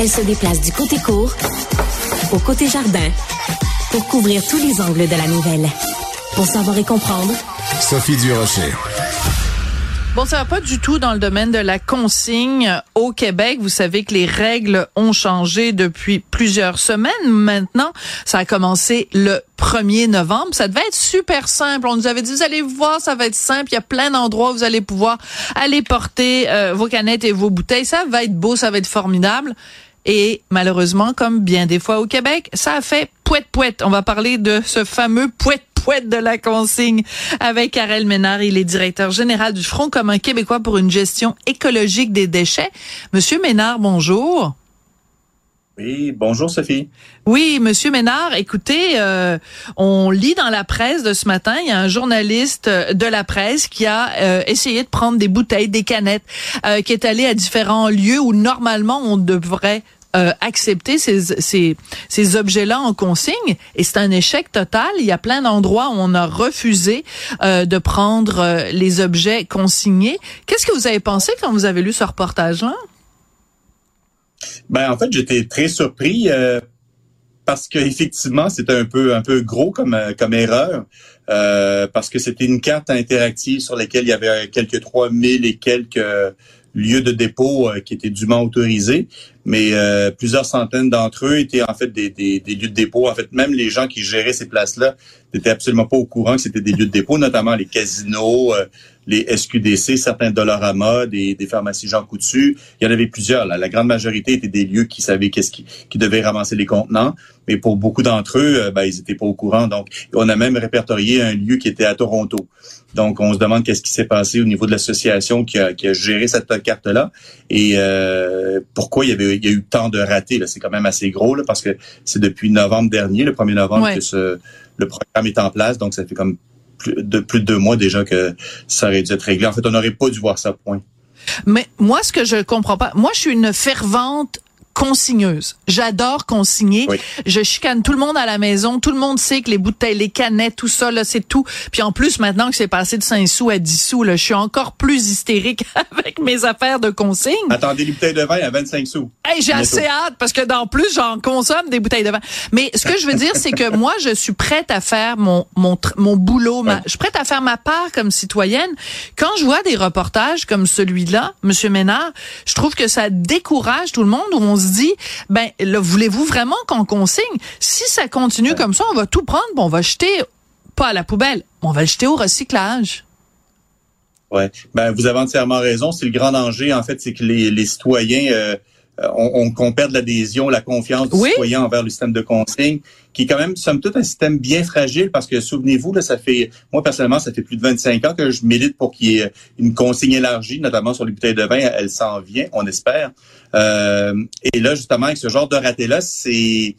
Elle se déplace du côté court au côté jardin pour couvrir tous les angles de la nouvelle. Pour savoir et comprendre, Sophie Durocher. Bon, ça va pas du tout dans le domaine de la consigne au Québec. Vous savez que les règles ont changé depuis plusieurs semaines maintenant. Ça a commencé le 1er novembre. Ça devait être super simple. On nous avait dit, vous allez voir, ça va être simple. Il y a plein d'endroits où vous allez pouvoir aller porter euh, vos canettes et vos bouteilles. Ça va être beau, ça va être formidable. Et malheureusement, comme bien des fois au Québec, ça a fait pouet pouet. On va parler de ce fameux pouet de la consigne avec Karel Ménard. Il est directeur général du Front commun québécois pour une gestion écologique des déchets. Monsieur Ménard, bonjour. Oui, bonjour Sophie. Oui, Monsieur Ménard, écoutez, euh, on lit dans la presse de ce matin, il y a un journaliste de la presse qui a euh, essayé de prendre des bouteilles, des canettes, euh, qui est allé à différents lieux où normalement on devrait euh, accepter ces, ces, ces objets-là en consigne et c'est un échec total. Il y a plein d'endroits où on a refusé euh, de prendre euh, les objets consignés. Qu'est-ce que vous avez pensé quand vous avez lu ce reportage-là? Ben, en fait, j'étais très surpris parce que effectivement, c'était un peu un peu gros comme comme erreur parce que c'était une carte interactive sur laquelle il y avait quelques 3000 et quelques lieux de dépôt qui étaient dûment autorisés mais euh, plusieurs centaines d'entre eux étaient en fait des, lieux de dépôt. En fait, même les gens qui géraient ces places-là n'étaient absolument pas au courant que c'était des lieux de dépôt, notamment les casinos, euh, les SQDC, certains Dollarama, des, des pharmacies Jean Coutu. Il y en avait plusieurs. Là. La grande majorité étaient des lieux qui savaient qu'est-ce qui, qui devaient ramasser les contenants, mais pour beaucoup d'entre eux, euh, ben, ils étaient pas au courant. Donc, on a même répertorié un lieu qui était à Toronto. Donc, on se demande qu'est-ce qui s'est passé au niveau de l'association qui a, qui a géré cette carte-là et euh, pourquoi il y avait il y a eu tant de ratés. C'est quand même assez gros là, parce que c'est depuis novembre dernier, le 1er novembre, que ce, le programme est en place. Donc, ça fait comme plus de, plus de deux mois déjà que ça aurait dû être réglé. En fait, on n'aurait pas dû voir ça point. Mais moi, ce que je comprends pas, moi, je suis une fervente consigneuse. J'adore consigner. Je chicane tout le monde à la maison. Tout le monde sait que les bouteilles, les canettes, tout ça, là, c'est tout. Puis en plus, maintenant que c'est passé de 5 sous à 10 sous, là, je suis encore plus hystérique avec mes affaires de consigne. Attendez, les bouteilles de vin à 25 sous. Hey, j'ai assez hâte parce que dans plus, j'en consomme des bouteilles de vin. Mais ce que je veux dire, c'est que moi, je suis prête à faire mon, mon, mon boulot. Ma, je suis prête à faire ma part comme citoyenne. Quand je vois des reportages comme celui-là, Monsieur Ménard, je trouve que ça décourage tout le monde où on se dit, ben, voulez-vous vraiment qu'on consigne? Si ça continue comme ça, on va tout prendre, bon, on va jeter, pas à la poubelle, on va le jeter au recyclage. Ouais, ben vous avez entièrement raison. C'est le grand danger, en fait, c'est que les, les citoyens euh, on, on, perd l'adhésion, la confiance du citoyen envers le système de consigne, qui est quand même, somme toute, un système bien fragile parce que souvenez-vous, là, ça fait, moi personnellement, ça fait plus de 25 ans que je milite pour qu'il y ait une consigne élargie, notamment sur les bouteilles de vin. Elle s'en vient, on espère. Euh, et là, justement, avec ce genre de raté-là, c'est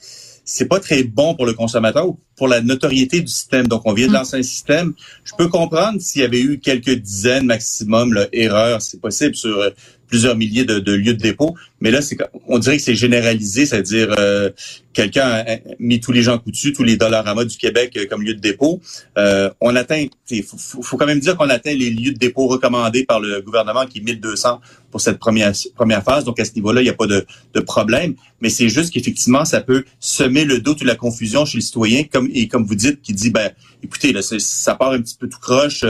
c'est pas très bon pour le consommateur ou pour la notoriété du système. Donc, on vient de mm. lancer un système. Je peux comprendre s'il y avait eu quelques dizaines maximum là, erreurs, c'est possible sur euh, plusieurs milliers de, de, lieux de dépôt. Mais là, c'est on dirait que c'est généralisé, c'est-à-dire euh, quelqu'un a mis tous les gens coutus, tous les dollars à mode du Québec euh, comme lieu de dépôt. Euh, on atteint, il faut, faut, quand même dire qu'on atteint les lieux de dépôt recommandés par le gouvernement, qui est 1200 pour cette première première phase. Donc à ce niveau-là, il n'y a pas de, de problème. Mais c'est juste qu'effectivement, ça peut semer le doute ou la confusion chez le citoyen, comme et comme vous dites, qui dit ben écoutez, là, ça part un petit peu tout croche.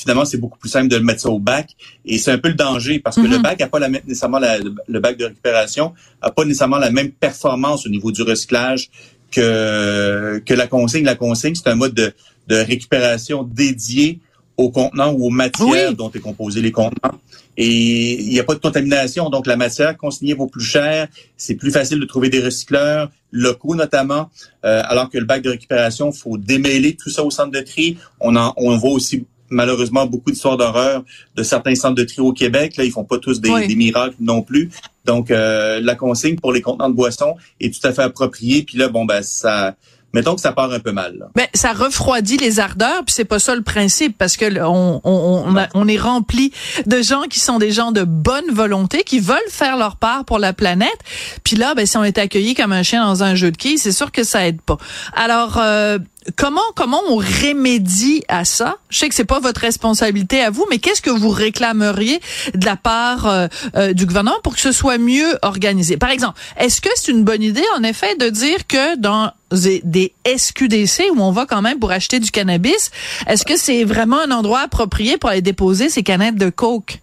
Finalement, c'est beaucoup plus simple de le mettre ça au bac. Et c'est un peu le danger parce que le mm-hmm. bac n'a pas la, nécessairement la, le bac de récupération a pas nécessairement la même performance au niveau du recyclage que, que la consigne. La consigne, c'est un mode de, de récupération dédié aux contenants ou aux matières dont est composé les contenants. Et il n'y a pas de contamination, donc la matière consignée vaut plus cher. C'est plus facile de trouver des recycleurs locaux notamment, euh, alors que le bac de récupération, faut démêler tout ça au centre de tri. On en, on voit aussi malheureusement beaucoup d'histoires d'horreur de certains centres de tri au Québec. Là, ils font pas tous des, des miracles non plus. Donc, euh, la consigne pour les contenants de boissons est tout à fait appropriée. Puis là, bon, ben ça, mettons que ça part un peu mal. Mais ça refroidit les ardeurs, puis c'est pas ça le principe, parce que on, on, on, est rempli de gens qui sont des gens de bonne volonté, qui veulent faire leur part pour la planète. Puis là, ben, si on est accueilli comme un chien dans un jeu de quilles, c'est sûr que ça aide pas. Alors, euh, comment comment on remédie à ça? Je sais que c'est pas votre responsabilité à vous, mais qu'est-ce que vous réclameriez de la part euh, euh, du gouvernement pour que ce soit mieux organisé? Par exemple, est-ce que c'est une bonne idée en effet de dire que dans des SQDC où on va quand même pour acheter du cannabis, est-ce que c'est vraiment un endroit approprié pour aller déposer ces canettes de coke?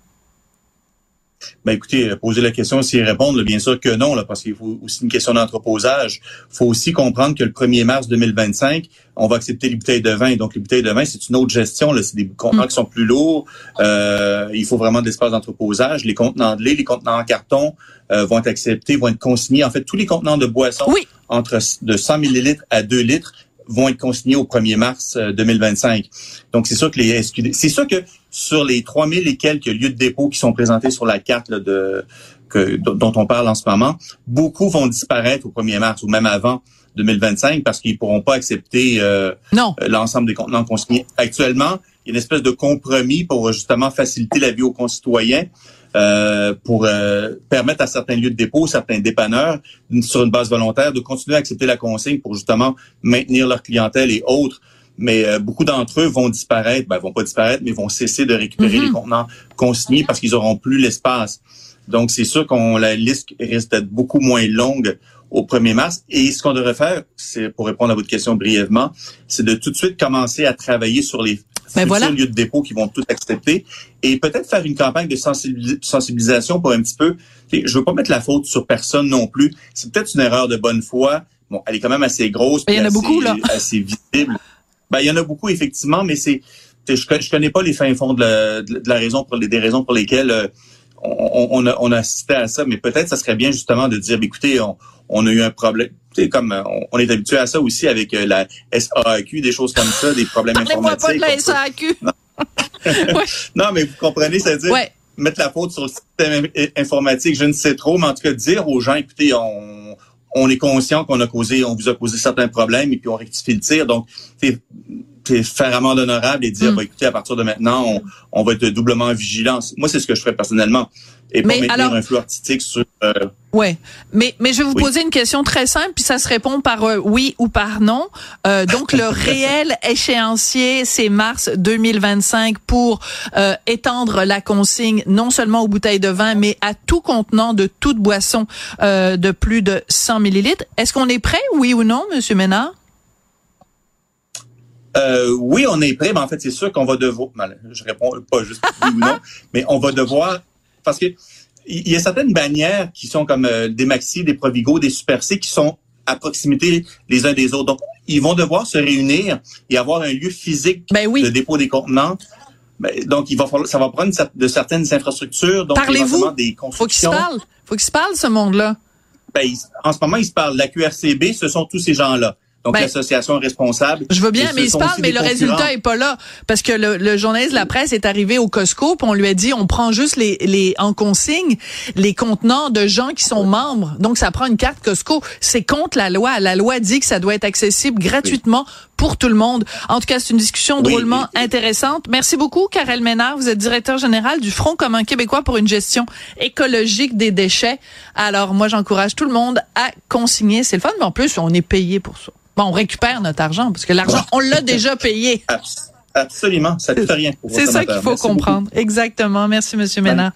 Ben écoutez, poser la question s'y répondre, bien sûr que non, là, parce qu'il faut aussi une question d'entreposage. Il faut aussi comprendre que le 1er mars 2025, on va accepter les bouteilles de vin. Donc, les bouteilles de vin, c'est une autre gestion. C'est des contenants mm. qui sont plus lourds. Euh, il faut vraiment de l'espace d'entreposage. Les contenants de lait, les contenants en carton euh, vont être acceptés, vont être consignés. En fait, tous les contenants de boissons entre de 100 millilitres à 2 litres vont être consignés au 1er mars 2025. Euh, Donc, c'est sûr que les SQD, c'est sûr que sur les 3000 et quelques lieux de dépôt qui sont présentés sur la carte de que, dont on parle en ce moment, beaucoup vont disparaître au 1er mars ou même avant 2025 parce qu'ils pourront pas accepter euh, euh, l'ensemble des contenants consignés. Actuellement, il y a une espèce de compromis pour justement faciliter la vie aux concitoyens. Euh, pour euh, permettre à certains lieux de dépôt, certains dépanneurs, sur une base volontaire, de continuer à accepter la consigne pour justement maintenir leur clientèle et autres. Mais euh, beaucoup d'entre eux vont disparaître, ben, vont pas disparaître, mais vont cesser de récupérer les mhm. contenants consignés parce qu'ils auront plus l'espace. Donc, c'est sûr qu'on la liste risque d'être beaucoup moins longue au 1er mars. Et ce qu'on devrait faire, c'est pour répondre à votre question brièvement, c'est de tout de suite commencer à travailler sur les mais ben voilà. lieux de dépôt qui vont tout accepter et peut-être faire une campagne de sensibilisation pour un petit peu. Je veux pas mettre la faute sur personne non plus. C'est peut-être une erreur de bonne foi. Bon, elle est quand même assez grosse. Il y en a beaucoup là. Assez visible. Ben, il y en a beaucoup effectivement, mais c'est je, je connais pas les fins fonds de la, de la raison pour les des raisons pour lesquelles euh, on, on, a, on a assisté à ça, mais peut-être ça serait bien justement de dire, écoutez, on, on a eu un problème. Comme on, est habitué à ça aussi avec euh, la SAQ, des choses comme ça, des problèmes informatiques. pas de la SAQ. Non. mais vous comprenez, c'est-à-dire mettre la faute sur le système informatique, je ne sais trop, mais en tout cas dire aux gens, écoutez, on, on est conscient qu'on a causé, on vous a causé certains problèmes et puis on rectifie le tir. Donc, faire amende honorable et dire, mm. bah, écoutez, à partir de maintenant, on, on va être doublement vigilant. Moi, c'est ce que je ferais personnellement et pour maintenir un flou artistique sur. Euh, ouais, mais mais je vais vous poser une question très simple, puis ça se répond par euh, oui ou par non. Euh, donc le réel échéancier, c'est mars 2025 pour euh, étendre la consigne non seulement aux bouteilles de vin, mais à tout contenant de toute boisson euh, de plus de 100 millilitres. Est-ce qu'on est prêt, oui ou non, Monsieur Ménard? Euh, oui, on est prêt, mais en fait, c'est sûr qu'on va devoir. Je réponds pas juste oui ou non, mais on va devoir parce que il y a certaines bannières qui sont comme euh, des Maxi, des Provigo, des Super C qui sont à proximité les uns des autres. Donc, ils vont devoir se réunir et avoir un lieu physique ben de dépôt des contenants. Ben, donc, il va falloir, ça va prendre de certaines infrastructures, donc Parlez-vous. des constructions. Faut qu'ils se parlent. Faut qu'ils se parlent, ce monde-là. Ben, en ce moment, ils se parlent. La QRCB, ce sont tous ces gens-là donc ben, l'association responsable. Je veux bien, mais il se parle, mais le résultat est pas là parce que le, le journaliste de la presse est arrivé au Costco, puis on lui a dit on prend juste les, les en consigne les contenants de gens qui sont membres. Donc ça prend une carte Costco. C'est contre la loi. La loi dit que ça doit être accessible gratuitement pour tout le monde. En tout cas, c'est une discussion drôlement intéressante. Merci beaucoup, Karel Ménard. Vous êtes directeur général du Front commun québécois pour une gestion écologique des déchets. Alors, moi, j'encourage tout le monde à consigner. C'est le fun, mais en plus, on est payé pour ça. Bon, on récupère notre argent parce que l'argent, on l'a déjà payé. Absolument, ça coûte rien. C'est ça qu'il faut comprendre. Exactement. Merci, Monsieur Ménard.